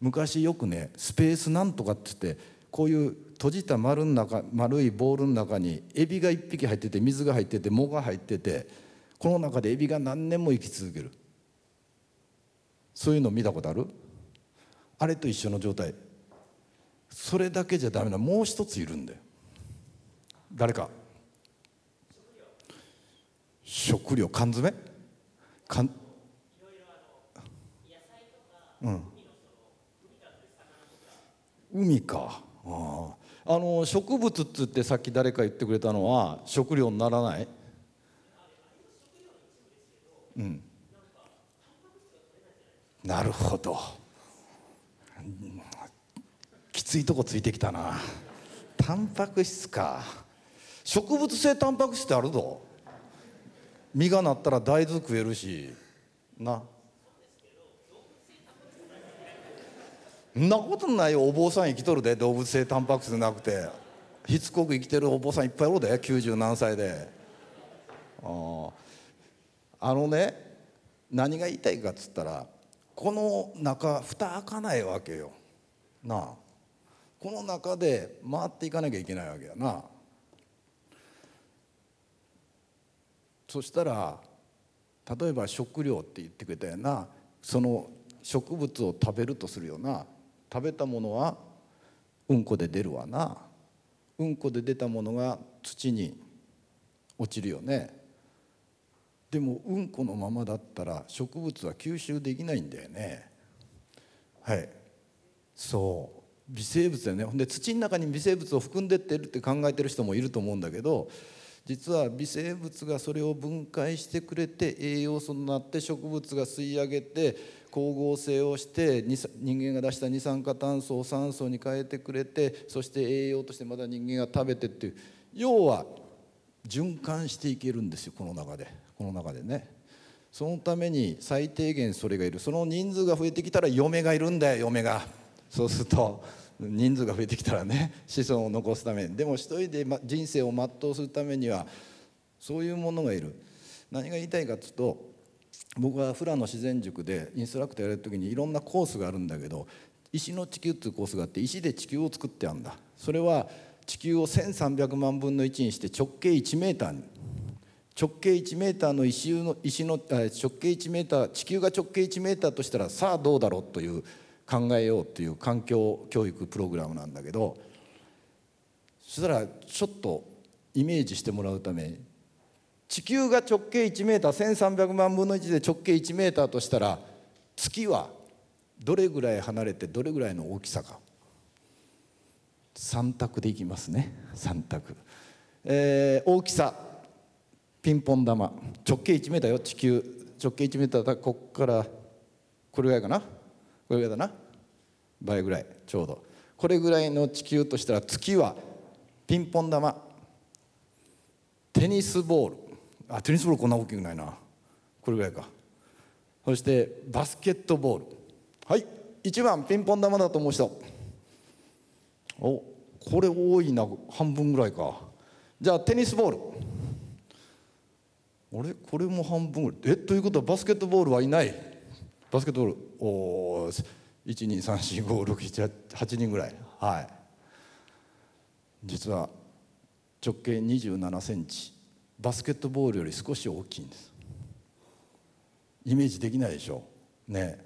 昔よくねスペースなんとかって言ってこういう閉じた丸の中丸いボールの中にエビが1匹入ってて水が入ってて藻が入っててこの中でエビが何年も生き続ける。そういうの見たことある？あれと一緒の状態。それだけじゃダメなもう一ついるんだよ。誰か？食料。缶詰？缶？うん。海か。ああ。の植物っつってさっき誰か言ってくれたのは食料にならない？うん。なるほど。きついとこついてきたな。タンパク質か。植物性タンパク質ってあるぞ。実がなったら大豆食えるし。な。んなことないお坊さん生きとるで動物性タンパク質なくて。しつこく生きてるお坊さんいっぱいおるで90何歳で。ああのね何が言いたいかっつったらこの中蓋開かないわけよ。なあ。この中で回っていかなきゃいけないわけやな。そしたら例えば食料って言ってくれたよな。その植物を食べるとするよな。食べたものはうんこで出るわな。うんこで出たものが土に落ちるよね。でもうんこのままだったら植物は吸収できないんだよね。はい。そう。微生物だよね。ほんで土の中に微生物を含んでってるって考えてる人もいると思うんだけど実は微生物がそれを分解してくれて栄養素になって植物が吸い上げて光合成をして人間が出した二酸化炭素を酸素に変えてくれてそして栄養としてまた人間が食べてっていう。要は循環していけるんですよこの中で。この中でね。そのために最低限それがいる。その人数が増えてきたら嫁がいるんだよ嫁が。そうすると。人数が増えてきたらね 子孫を残すために。でも一人で人生を全うするためにはそういうものがいる。何が言いたいかというと僕は富良野自然塾でインストラクターやる時にいろんなコースがあるんだけど石の地球っていうコースがあって石で地球を作ってあるんだ。それは地球を1300万分の1にして直径1メーターに。直径1メーターの石の石の直径1メーター地球が直径1メーターとしたらさあどうだろうという考えようという環境教育プログラムなんだけどそしたらちょっとイメージしてもらうため地球が直径1メーター1300万分の1で直径1メーターとしたら月はどれぐらい離れてどれぐらいの大きさか。3択でいきますね。3択、えー、大きさ。ピンポン玉。直径1メーターよ。地球。直径1メーターだ。こっからこれぐらいかな。これぐらいだな。倍ぐらいちょうど。これぐらいの地球としたら月はピンポン玉。テニスボール。あテニスボールこんな大きくないな。これぐらいか。そしてバスケットボール。はい。1番ピンポン玉だと思う人。おこれ多いな。半分ぐらいか。じゃあテニスボール。あれ？これも半分ぐらい。えということはバスケットボールはいない。バスケットボールお123456788人ぐらい。はい。実は直径27センチ。バスケットボールより少し大きいんです。イメージできないでしょね。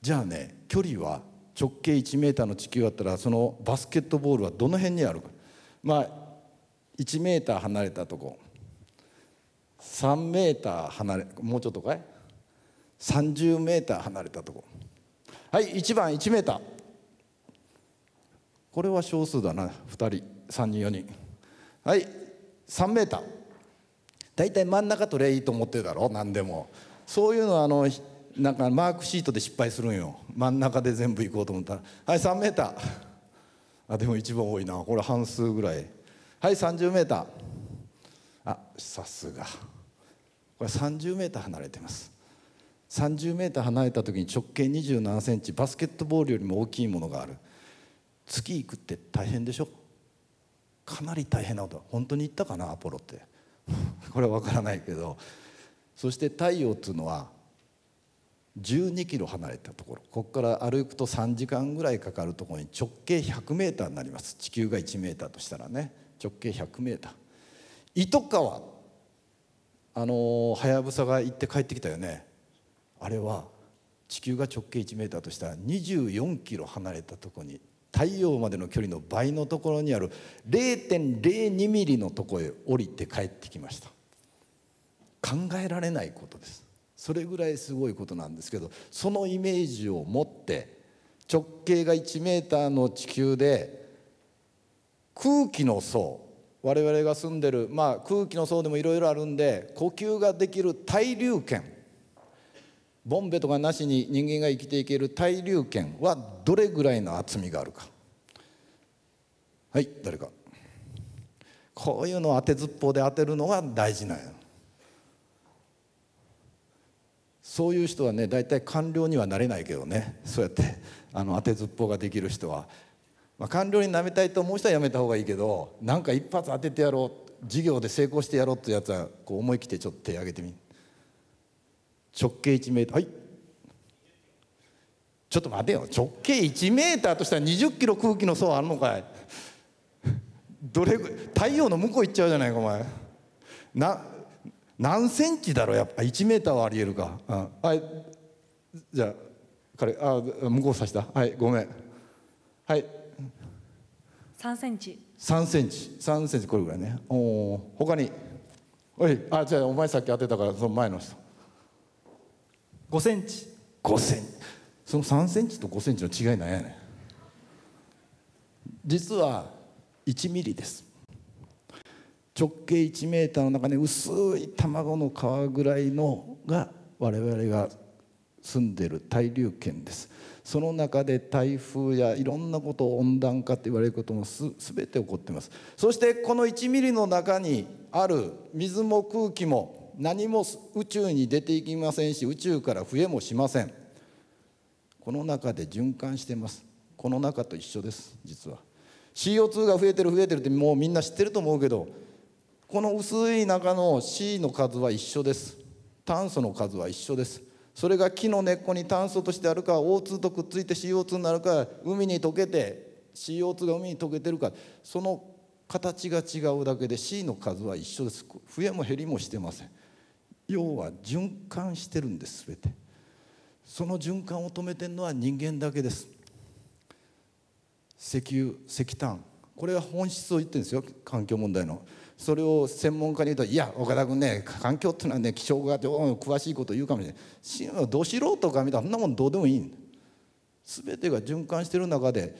じゃあね距離は直径1メーターの地球あったらそのバスケットボールはどの辺にあるか。まあ1メーター離れたとこ。3メーター離れもうちょっとかい？30メーター離れたとこ。はい1番1メーター。これは少数だな2人3人4人。はい3メーター。大体真ん中取りゃいいと思ってるだろ？何でも。そういうのはあのなんかマークシートで失敗するんよ。真ん中で全部行こうと思ったら。はい3メーター。あでも一番多いな。これ半数ぐらい。はい30メーター。あさすが。これ30メーター離れてます。30メーター離れた時に直径27センチバスケットボールよりも大きいものがある。月行くって大変でしょ？かなり大変なこと。本当に行ったかな？アポロって。これは分からないけど。そして太陽っていうのは12キロ離れたところ。ここから歩くと3時間ぐらいかかるところに直径100メーターになります。地球が1メーターとしたらね。直径100メーター。糸川あのはやぶさが行って帰ってきたよね。あれは地球が直径1メーターとしたら24キロ離れたところに太陽までの距離の倍のところにある0.02ミリのところへ降りて帰ってきました。考えられないことです。それぐらいすごいことなんですけどそのイメージを持って直径が1メーターの地球で空気の層我々が住んでる、まあ、空気の層でもいろいろあるんで呼吸ができる対流圏ボンベとかなしに人間が生きていける対流圏はどれぐらいの厚みがあるか。はい誰か。こういうのを当てずっぽうで当てるのが大事なんや。そういう人はね大体官僚にはなれないけどね。そうやってあの当てずっぽうができる人は、まあ、官僚になめたいと思う人はやめた方がいいけどなんか一発当ててやろう。授業で成功してやろうってやつはこう思い切ってちょっと手挙げてみ直径1メーターはい。ちょっと待てよ。直径1メーターとしたら20キロ空気の層あるのかい。どれ太陽の向こう行っちゃうじゃないかお前。な何センチだろう？やっぱ1メーターはありえるか、うん、はい。じゃあ彼あ向こうさした？はいごめん。はい。3センチ。3センチ。3センチこれぐらいね。おお他に。おい。あじゃあお前さっき当てたからその前の人5センチ。5センチ。その3センチと5センチの違いなんやねん。実は1ミリです。直径1メーターの中に薄い卵の皮ぐらいのが我々が住んでる対流圏です。その中で台風やいろんなことを温暖化って言われることもす全て起こってます。そしてこの1ミリの中にある水も空気も何も宇宙に出ていきませんし宇宙から増えもしません。この中で循環してます。この中と一緒です実は。CO2 が増えてる増えてるってもうみんな知ってると思うけどこの薄い中の C の数は一緒です。炭素の数は一緒です。それが木の根っこに炭素としてあるか O2 とくっついて CO2 になるか海に溶けて CO2 が海に溶けてるかその形が違うだけで C の数は一緒です。増えも減りもしてません。要は循環してるんです全て。その循環を止めてるのは人間だけです。石油石炭。これは本質を言ってるんですよ環境問題の。それを専門家に言うと「いや岡田君ね環境っていうのはね気象が詳しいこと言うかもしれない。ど素人が見たらそんなもんどうでもいい全てが循環してる中で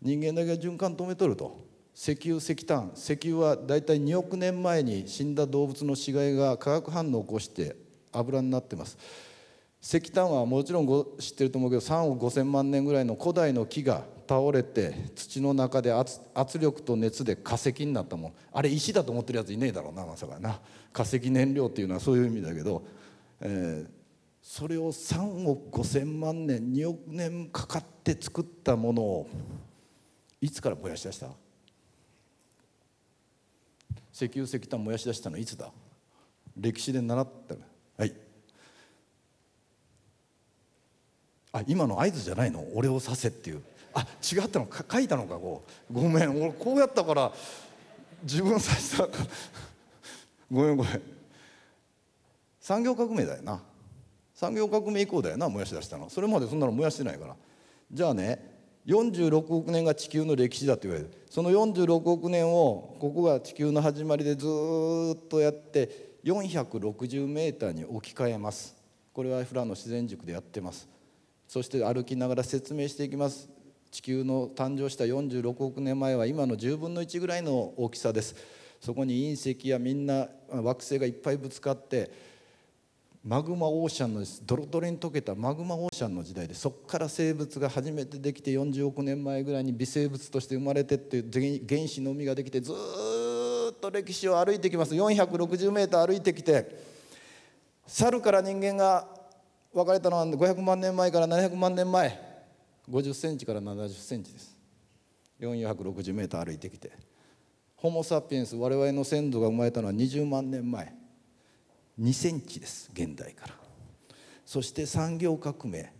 人間だけが循環止めとると。石油石炭石油はだいたい2億年前に死んだ動物の死骸が化学反応を起こして油になってます。石炭はもちろん知ってると思うけど3億5,000万年ぐらいの古代の木が倒れて土の中で圧力と熱で化石になったもん。あれ石だと思ってるやついねえだろうなまさかな。化石燃料っていうのはそういう意味だけど、えー、それを3億5,000万年2億年かかって作ったものをいつから燃やし出した？石油石炭燃やし出したのいつだ？歴史で習ったはい。あ今の合図じゃないの？俺をさせっていう。あ違ったの？か書いたのかこう。ごめん。俺こうやったから自分させた。ごめんごめん。産業革命だよな。産業革命以降だよな燃やし出したの。それまでそんなの燃やしてないから。じゃあね46億年が地球の歴史だと言われる。その46億年をここが地球の始まりでずっとやって460メーターに置き換えます。これはフランの自然塾でやってます。そして歩きながら説明していきます。地球の誕生した46億年前は今の10分の1ぐらいの大きさです。そこに隕石やみんな惑星がいっぱいぶつかってマグマオーシャンのドロドロに溶けたマグマオーシャンの時代でそこから生物が初めてできて40億年前ぐらいに微生物として生まれてっていう原子のみができてずっと歴史を歩いてきます。460メーター歩いてきて猿から人間が分かれたのは500万年前から700万年前。50センチから70センチです。460メーター歩いてきて。ホモ・サピエンス我々の先祖が生まれたのは20万年前。2センチです現代から。そして産業革命。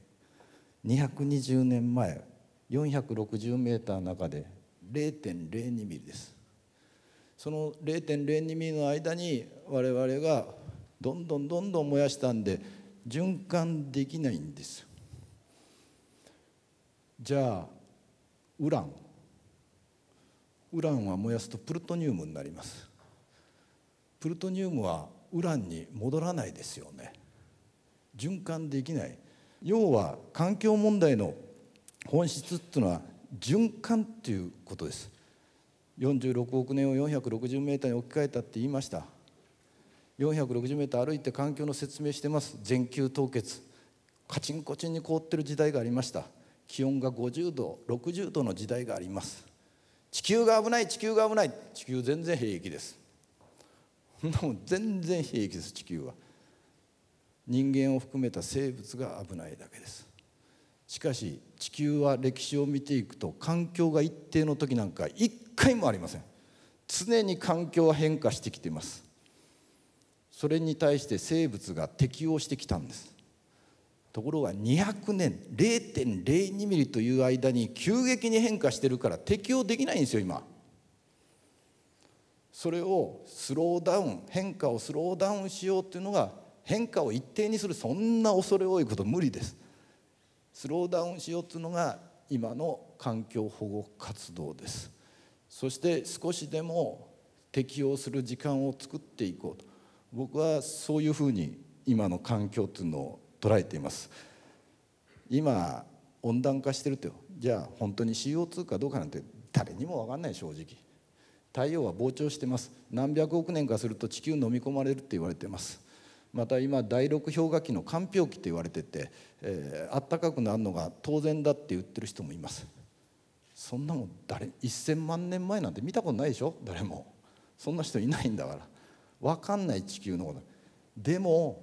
220年前460メーターの中で0.02ミリです。その0.02ミリの間に我々がどんどんどんどん燃やしたんで循環できないんです。じゃあウラン。ウランは燃やすとプルトニウムになります。プルトニウムはウランに戻らないですよね。循環できない。要は環境問題の本質っていうのは循環っていうことです。46億年を460メーターに置き換えたって言いました。460メーター歩いて環境の説明してます。全球凍結。カチンコチンに凍ってる時代がありました。気温が50度60度の時代があります。地球が危ない地球が危ない。地球全然平気です。なもん全然平気です地球は。人間を含めた生物が危ないだけです。しかし地球は歴史を見ていくと環境が一定の時なんか一回もありません。常に環境は変化してきています。それに対して生物が適応してきたんです。ところが200年0.02ミリという間に急激に変化してるから適応できないんですよ今。それをスローダウン変化をスローダウンしようっていうのが変化を一定にするそんな恐れ多いこと無理です。スローダウンしようっていうのが今の環境保護活動です。そして少しでも適応する時間を作っていこうと。僕はそういうふうに今の環境っていうのを捉えています。今温暖化してるとじゃあ本当に CO2 かどうかなんて誰にも分かんない正直。太陽は膨張してます。何百億年かすると地球飲み込まれるって言われてます。また今第6氷河期の間氷期と言われてて、えー、暖かくなるのが当然だって言ってる人もいます。そんなもん誰1,000万年前なんて見たことないでしょ？誰も。そんな人いないんだから。分かんない地球のこと。でも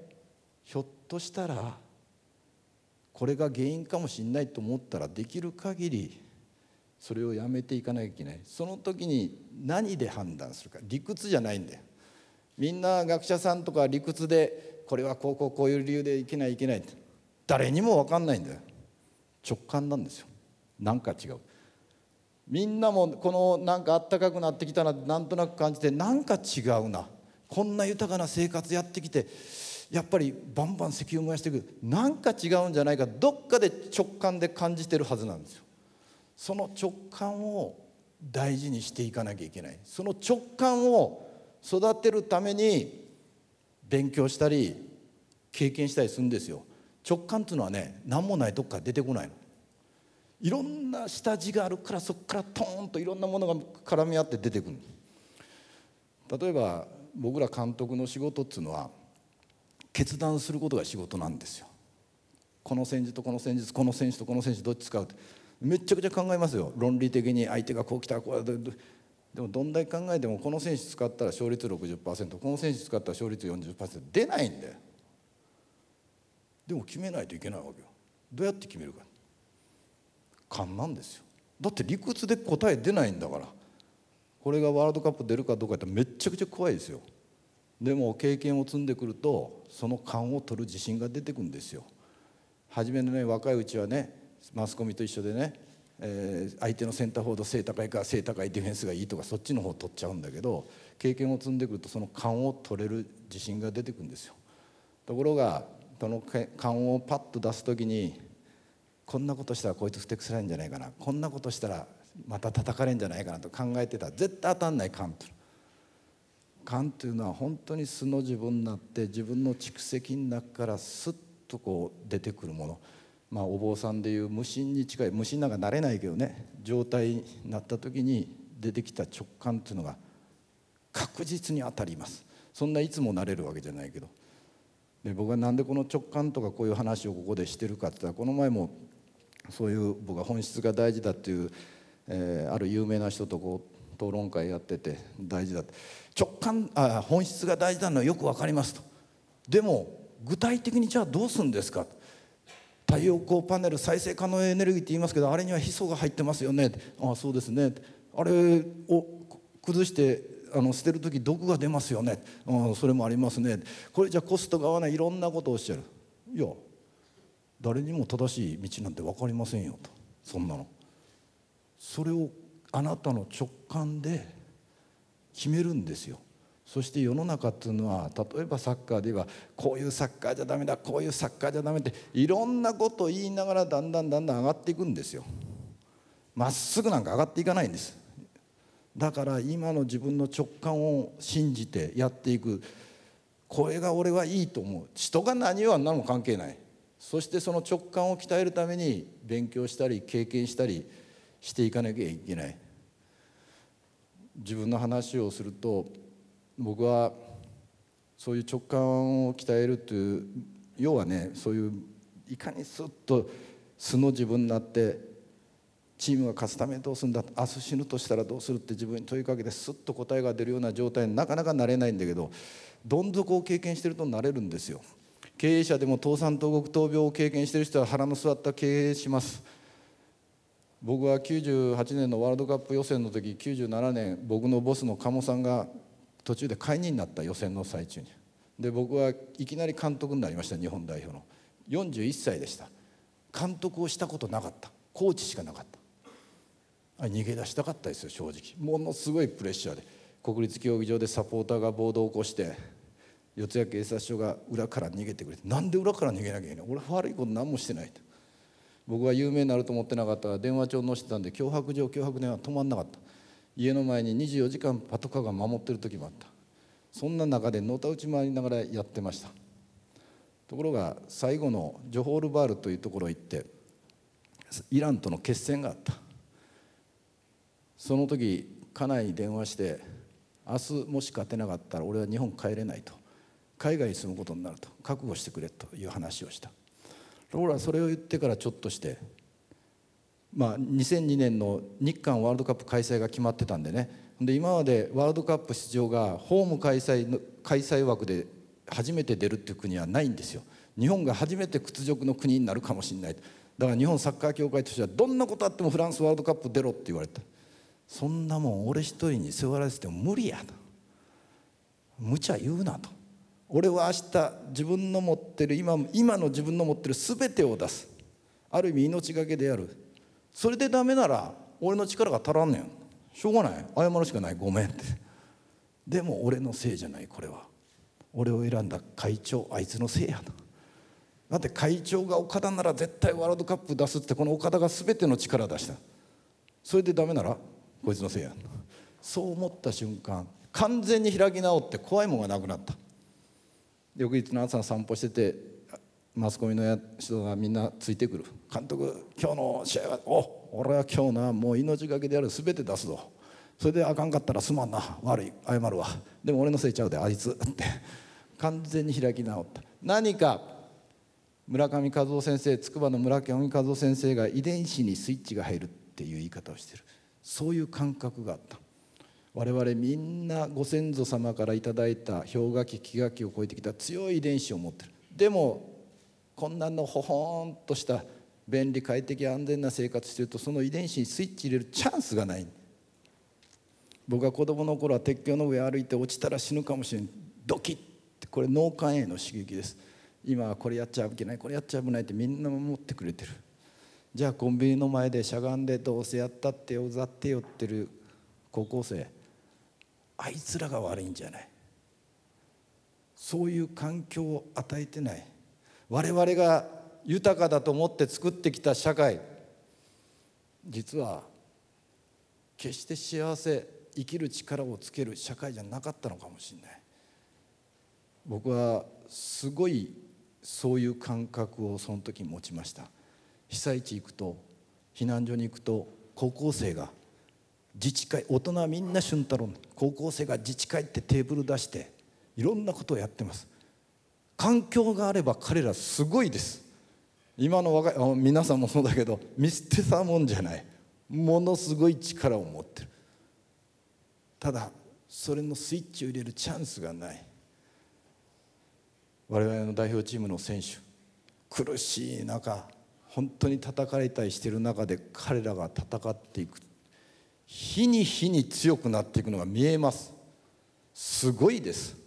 ひょっとしたらこれが原因かもしれないと思ったらできる限りそれをやめていかなきゃいけない。その時に何で判断するか。理屈じゃないんだよ。みんな学者さんとか理屈でこれはこうこうこういう理由でいけないいけないって。誰にも分かんないんだよ。直感なんですよ。なんか違う。みんなもこのなんかあったかくなってきたななんとなく感じてなんか違うな。こんな豊かな生活やってきてやっぱりバンバン石油燃やしていくなんか違うんじゃないか。どっかで直感で感じてるはずなんですよ。その直感を大事にしていかなきゃいけない。その直感を育てるために勉強したり経験したりするんですよ。直感っていうのはね何もないとこから出てこないの。いろんな下地があるからそこからトーンといろんなものが絡み合って出てくる例えば僕ら監督の仕事っていうのは決断することが仕事なんですよ。この戦術とこの戦術この選手とこの選手どっち使うって。めちゃくちゃ考えますよ。論理的に相手がこう来たらこうでもどんだけ考えてもこの選手使ったら勝率60%この選手使ったら勝率40%出ないんだよ。でも決めないといけないわけよ。どうやって決めるか。勘なんですよ。だって理屈で答え出ないんだから。これがワールドカップ出るかどうかってめちゃくちゃ怖いですよ。でも経験を積んでくるとその勘を取る自信が出てくるんですよ。初めのね若いうちはねマスコミと一緒でねえー、相手のセンターフォード背高いか背高いディフェンスがいいとかそっちの方を取っちゃうんだけど経験を積んでくるとその勘を取れる自信が出てくるんですよ。ところがその勘をパッと出す時にこんなことしたらこいつふてくされるんじゃないかなこんなことしたらまた叩かれんじゃないかなと考えてた。絶対当たんない勘と勘というのは本当に素の自分になって自分の蓄積の中からスッとこう出てくるもの。まあ、お坊さんでいう無心に近い無心なんかなれないけどね状態になった時に出てきた直感っていうのが確実に当たります。そんないつもなれるわけじゃないけど。で僕は何でこの直感とかこういう話をここでしてるかって言ったらこの前もそういう僕は本質が大事だっていう、えー、ある有名な人とこう討論会やってて大事だって。直感あ本質が大事なのはよく分かりますと。でも具体的にじゃあどうするんですか？太陽光パネル再生可能エネルギーって言いますけどあれにはヒ素が入ってますよね。ああそうですね。あれを崩してあの捨てる時毒が出ますよね。あそれもありますね。これじゃコストが合わない。いろんなことをおっしゃる。いや誰にも正しい道なんて分かりませんよと。そんなの。それをあなたの直感で決めるんですよ。そして世の中っていうのは例えばサッカーで言えばこういうサッカーじゃダメだこういうサッカーじゃダメっていろんなことを言いながらだんだんだんだん上がっていくんですよ。まっすぐなんか上がっていかないんです。だから今の自分の直感を信じてやっていく。これが俺はいいと思う。人が何をあんなのも関係ない。そしてその直感を鍛えるために勉強したり経験したりしていかなきゃいけない。自分の話をすると僕はそういう直感を鍛えるという要はねそういういかにスッと素の自分になってチームが勝つためにどうするんだ明日死ぬとしたらどうするって自分に問いかけてスッと答えが出るような状態になかなかなれないんだけどどん底を経験してるとなれるんですよ。経営者でも倒産東国闘病を経験してる人は腹の据わった経営します。僕は98年のワールドカップ予選の時97年僕のボスの鴨さんが途中で解任になった予選の最中に。で僕はいきなり監督になりました日本代表の。41歳でした。監督をしたことなかった。コーチしかなかった。あ逃げ出したかったですよ正直。ものすごいプレッシャーで。国立競技場でサポーターが暴動を起こして四谷警察署が裏から逃げてくれてなんで裏から逃げなきゃいけない俺悪いこと何もしてないと。僕は有名になると思ってなかったら電話帳載せてたんで脅迫状脅迫電話止まんなかった。家の前に24時間パトカーが守ってる時もあった。そんな中でのたうち回りながらやってました。ところが最後のジョホールバールというところへ行ってイランとの決戦があった。その時家内に電話して明日もし勝てなかったら俺は日本帰れないと。海外に住むことになると。覚悟してくれという話をした。ところがそれを言ってからちょっとしてまあ2002年の日韓ワールドカップ開催が決まってたんでね。で今までワールドカップ出場がホーム開催の開催枠で初めて出るっていう国はないんですよ。日本が初めて屈辱の国になるかもしれないだから日本サッカー協会としてはどんなことあってもフランスワールドカップ出ろって言われた。そんなもん俺一人に背負われてても無理やと。無茶言うなと。俺は明日自分の持ってる今今の自分の持ってる全てを出す。ある意味命がけでやる。それでダメなら俺の力が足らんねん。しょうがない。謝るしかない。ごめんって。でも俺のせいじゃないこれは。俺を選んだ会長あいつのせいやとだって会長が岡田なら絶対ワールドカップ出すってこの岡田が全ての力出した。それでダメならこいつのせいや。そう思った瞬間完全に開き直って怖いもんがなくなった。翌日の朝散歩しててマスコミの人がみんなついてくる。監督今日の試合はお俺は今日なもう命がけでやる全て出すぞ。それであかんかったらすまんな。悪い謝るわ。でも俺のせいちゃうであいつ。って。完全に開き直った。何か村上和夫先生筑波の村上和夫先生が遺伝子にスイッチが入るっていう言い方をしてる。そういう感覚があった。我々みんなご先祖様から頂いた氷河期気河期を超えてきた強い遺伝子を持ってる。でもこんなのほほんとした便利快適安全な生活してるとその遺伝子にスイッチ入れるチャンスがない。僕が子供の頃は鉄橋の上歩いて落ちたら死ぬかもしれないドキッって。これ脳幹への刺激です。今はこれやっちゃいけないこれやっちゃ危ないってみんな守ってくれてる。じゃあコンビニの前でしゃがんでどうせやったってよざってよってる高校生。あいつらが悪いんじゃない。そういう環境を与えてない。我々が豊かだと思って作ってきた社会実は決して幸せ生きる力をつける社会じゃなかったのかもしれない。僕はすごいそういう感覚をその時持ちました。被災地行くと避難所に行くと高校生が自治会大人はみんな俊太郎高校生が自治会ってテーブル出していろんなことをやってます。環境があれば彼らすごいです。今の若い皆さんもそうだけど見捨てたもんじゃない。ものすごい力を持ってる。ただそれのスイッチを入れるチャンスがない。我々の代表チームの選手苦しい中本当に叩かれたりしてる中で彼らが戦っていく。日に日に強くなっていくのが見えます。すごいです。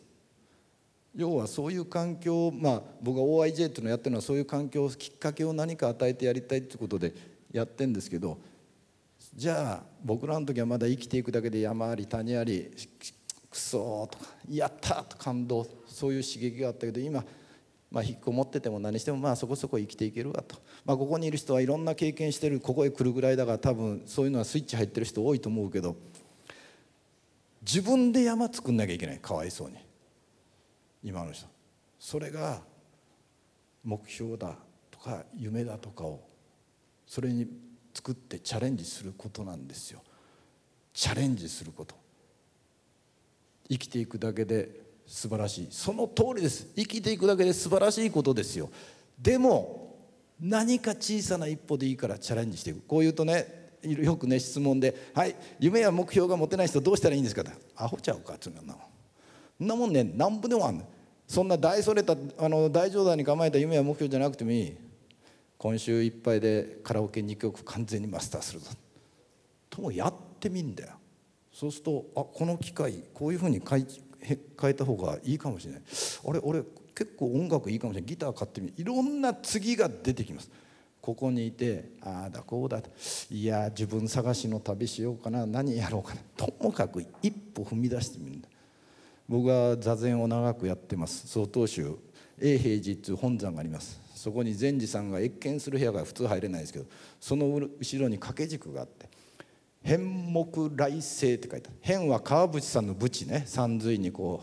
要はそういう環境まあ僕が OIJ っていうのをやってるのはそういう環境きっかけを何か与えてやりたいっていうことでやってんですけどじゃあ僕らの時はまだ生きていくだけで山あり谷ありくそーとかやったと感動そういう刺激があったけど今まあ引っこもってても何してもまあそこそこ生きていけるわと、まあ、ここにいる人はいろんな経験してるここへ来るぐらいだから多分そういうのはスイッチ入ってる人多いと思うけど自分で山作んなきゃいけない。かわいそうに。今の人。それが目標だとか夢だとかをそれに作ってチャレンジすることなんですよ。チャレンジすること。生きていくだけで素晴らしい。その通りです。生きていくだけで素晴らしいことですよ。でも何か小さな一歩でいいからチャレンジしていく。こう言うとねよくね質問で「はい夢や目標が持てない人どうしたらいいんですか?」って「アホちゃうか」っつうんなそんなもんねなんぼでもあんねん。そんな大それたあの大冗談に構えた夢や目標じゃなくてもいい。今週いっぱいでカラオケ2曲完全にマスターするぞ。ともやってみんだよ。そうするとあこの機械こういうふうに変え変えた方がいいかもしれない。あれ俺結構音楽いいかもしれない。ギター買ってみる。いろんな次が出てきます。ここにいてああだこうだ。いや自分探しの旅しようかな。何やろうかな。ともかく一歩踏み出してみるんだ。僕は座禅を長くやってます。曹洞宗永平寺っていう本山があります。そこに禅師さんが謁見する部屋が普通入れないですけどその後ろに掛け軸があって「変木来世」って書いてある変は川淵さんの淵ね。三髄にこ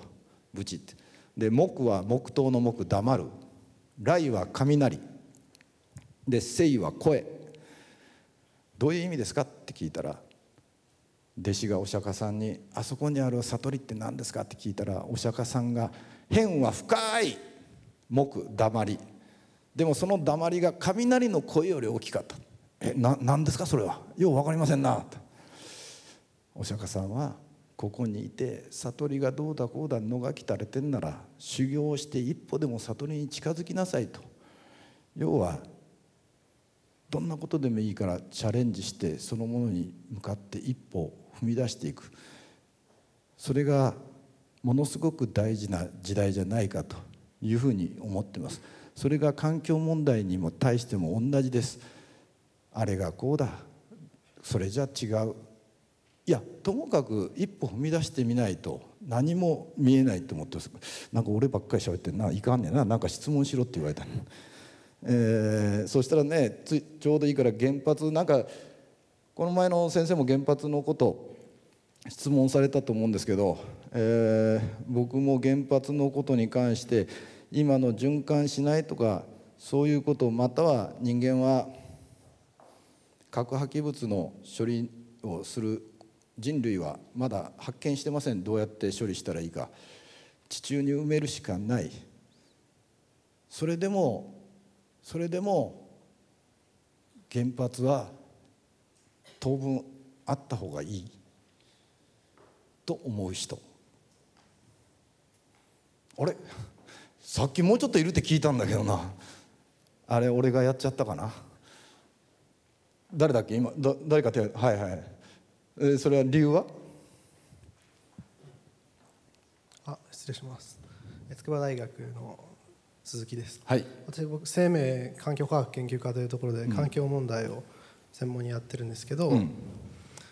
う淵ってで木は木刀の木黙る来は雷で生は声どういう意味ですかって聞いたら弟子がお釈迦さんに「あそこにある悟りって何ですか?」って聞いたらお釈迦さんが「変は深い木黙り」でもその黙りが雷の声より大きかった「えな何ですか？それはよう分かりませんな」とお釈迦さんはここにいて悟りがどうだこうだのがきたれてんなら修行して一歩でも悟りに近づきなさいと。要はどんなことでもいいからチャレンジしてそのものに向かって一歩踏み出していく。それがものすごく大事な時代じゃないかというふうに思ってます。それが環境問題にも対しても同じです。あれがこうだ。それじゃ違う。いやともかく一歩踏み出してみないと何も見えないと思ってます。なんか俺ばっかり喋ってんな。いかんねんな。なんか質問しろって言われたえー、そしたらねちょうどいいから原発なんかこの前の先生も原発のこと質問されたと思うんですけど、えー、僕も原発のことに関して今の循環しないとかそういうことまたは人間は核破棄物の処理をする人類はまだ発見してません。どうやって処理したらいいか。地中に埋めるしかない。それでもそれでも原発は当分あった方がいい。と思う人。あれ？さっきもうちょっといるって聞いたんだけどな。あれ俺がやっちゃったかな。誰だっけ？今だ誰か手はいはい。えーそれは理由は？あ失礼します。え筑波大学の鈴木です。はい。私僕生命環境科学研究科というところで環境問題を専門にやってるんですけど、うん。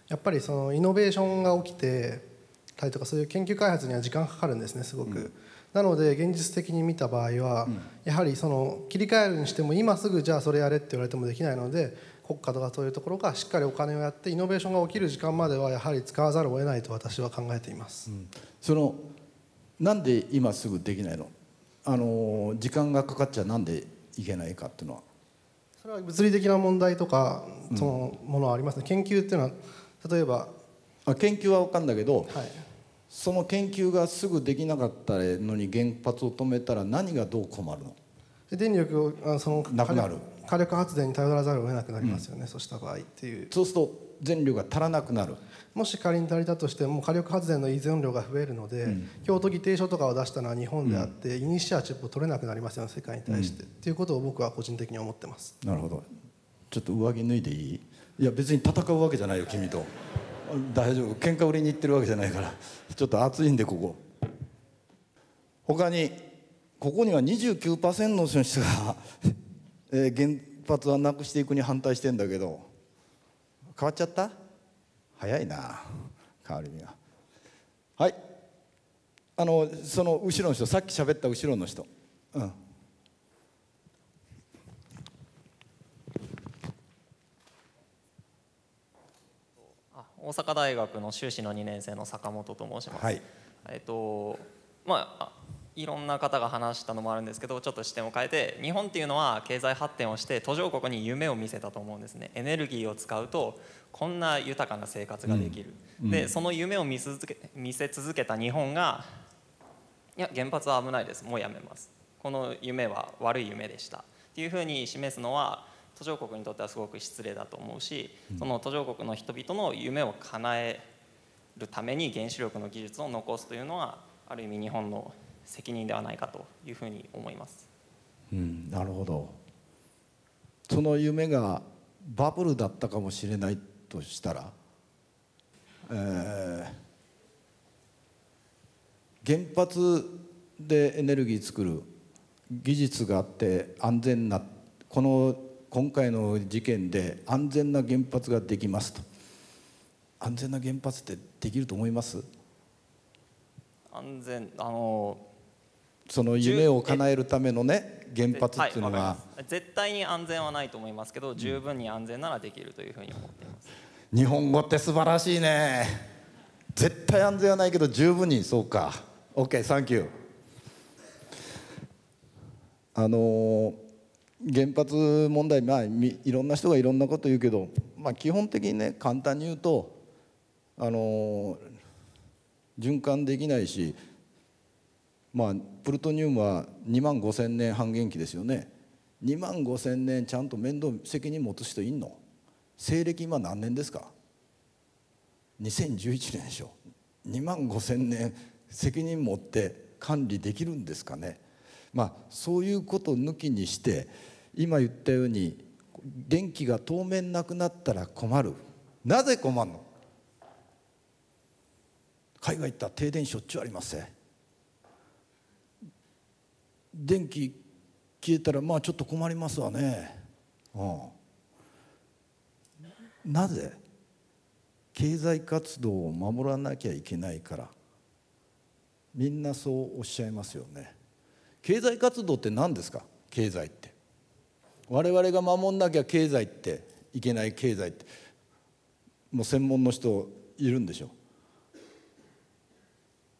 やっぱりそのイノベーションが起きてたりとかそういう研究開発には時間がかかるんですねすごく、なので現実的に見た場合は、やはりその切り替えるにしても今すぐじゃあそれやれって言われてもできないので国家とかそういうところがしっかりお金をやってイノベーションが起きる時間まではやはり使わざるを得ないと私は考えています、そのなんで今すぐできないの？あの時間がかかっちゃなんでいけないかっていうのは。それは物理的な問題とかそのものはありますね、研究っていうのは例えば、あ研究は分かんだけどはい、その研究がすぐできなかったのに原発を止めたら何がどう困るの？で電力をあそのなくなる。火力発電に頼らざるを得なくなりますよね、そうした場合っていう。そうすると全量が足らなくなる。もし仮に足りたとしても火力発電の依存量が増えるので、京都議定書とかを出したのは日本であって、イニシアチブを取れなくなりますよね世界に対して、っていうことを僕は個人的に思ってます。なるほど。ちょっと上着脱いでいい？いや別に戦うわけじゃないよ君と大丈夫。喧嘩売りに行ってるわけじゃないから。ちょっと暑いんでここ。他にここには29%の人が、えー、原発はなくしていくに反対してんだけど。変わっちゃった？早いな変わり身がはい。あのその後ろの人さっき喋った後ろの人。うん。大阪大学の修士の2年生の坂本と申します。はい。えっとまあいろんな方が話したのもあるんですけどちょっと視点を変えて日本っていうのは経済発展をして途上国に夢を見せたと思うんですね。エネルギーを使うとこんな豊かな生活ができる、うん。でその夢を見続け見せ続けた日本がいや原発は危ないです。もうやめます。この夢は悪い夢でした。っていうふうに示すのは途上国にとってはすごく失礼だと思うし、その途上国の人々の夢を叶えるために原子力の技術を残すというのはある意味日本の責任ではないかというふうに思います。うん、なるほどその夢がバブルだったかもしれないとしたら、えー原発でエネルギー作る技術があって安全なこの今回の事件で安全な原発ができますと。安全な原発ってできると思います？安全あのその夢を叶えるためのね原発っていうのが、はい絶対に安全はないと思いますけど十分に安全ならできるというふうに思っています。日本語って素晴らしいね。絶対安全はないけど十分にそうか。OK サンキュー。あのー原発問題まあいろんな人がいろんなこと言うけど、まあ、基本的にね簡単に言うとあの循環できないしまあプルトニウムは2万5千年半減期ですよね。2万5千年ちゃんと面倒責任持つ人いんの？西暦今何年ですか？2011年でしょ。2万5千年責任持って管理できるんですかね？まあそういうことを抜きにして今言ったように電気が当面なくなったら困る。なぜ困るの？海外行ったら停電しょっちゅうありますね電気消えたらまあちょっと困りますわね。うん。なぜ？経済活動を守らなきゃいけないから。みんなそうおっしゃいますよね。経済活動って何ですか？経済って。我々が守んなきゃ経済っていけない経済って。もう専門の人いるんでしょ？う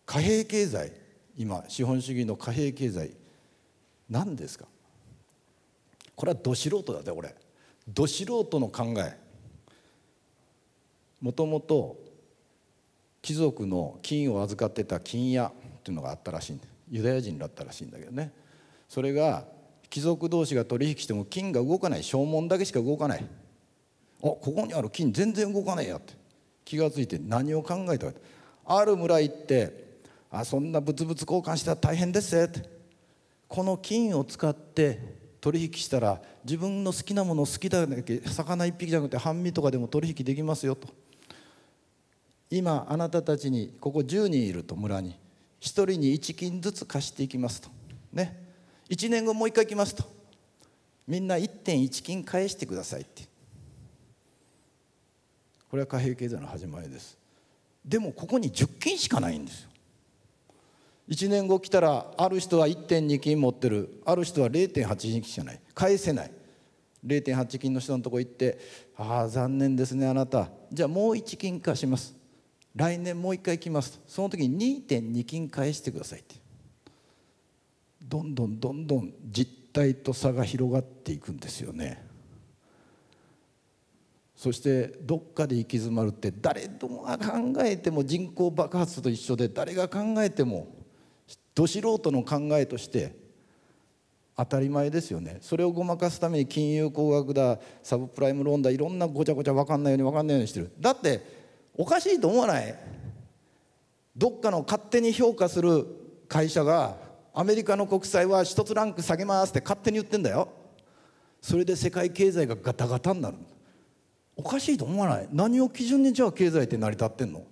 貨幣経済。今資本主義の貨幣経済。何ですか？これはど素人だぜ俺。ど素人の考え。もともと貴族の金を預かってた金屋っていうのがあったらしいんだユダヤ人だったらしいんだけどね。それが貴族同士が取引しても金が動かない証文だけしか動かない。あここにある金全然動かねえやって。気が付いて何を考えたかある村行ってあそんな物々交換したら大変ですって。この金を使って取引したら自分の好きなもの好きだけ魚一匹じゃなくて半身とかでも取引できますよと。今あなたたちにここ10人いると村に。1人に1金ずつ貸していきますと。ね。1年後もう一回来ますと。みんな1.1金返してくださいって。これは貨幣経済の始まりです。でもここに10金しかないんですよ。1年後来たらある人は1.2金持ってる。ある人は0.8金しかない。返せない。0.8金の人のとこ行って「ああ残念ですねあなた。じゃあもう1金貸します。来年もう1回来ます」と。その時に2.2金返してくださいって。どんどんどんどん実態と差が広がっていくんですよね。そしてどっかで行き詰まるって誰どもが考えても人口爆発と一緒で誰が考えてもど素人の考えとして当たり前ですよね。それをごまかすために金融工学だサブプライムローンだいろんなごちゃごちゃ分かんないように分かんないようにしてる。だっておかしいと思わない？どっかの勝手に評価する会社がアメリカの国債は一つランク下げますって勝手に言ってんだよ。それで世界経済がガタガタになる。おかしいと思わない？何を基準にじゃあ経済って成り立ってんの？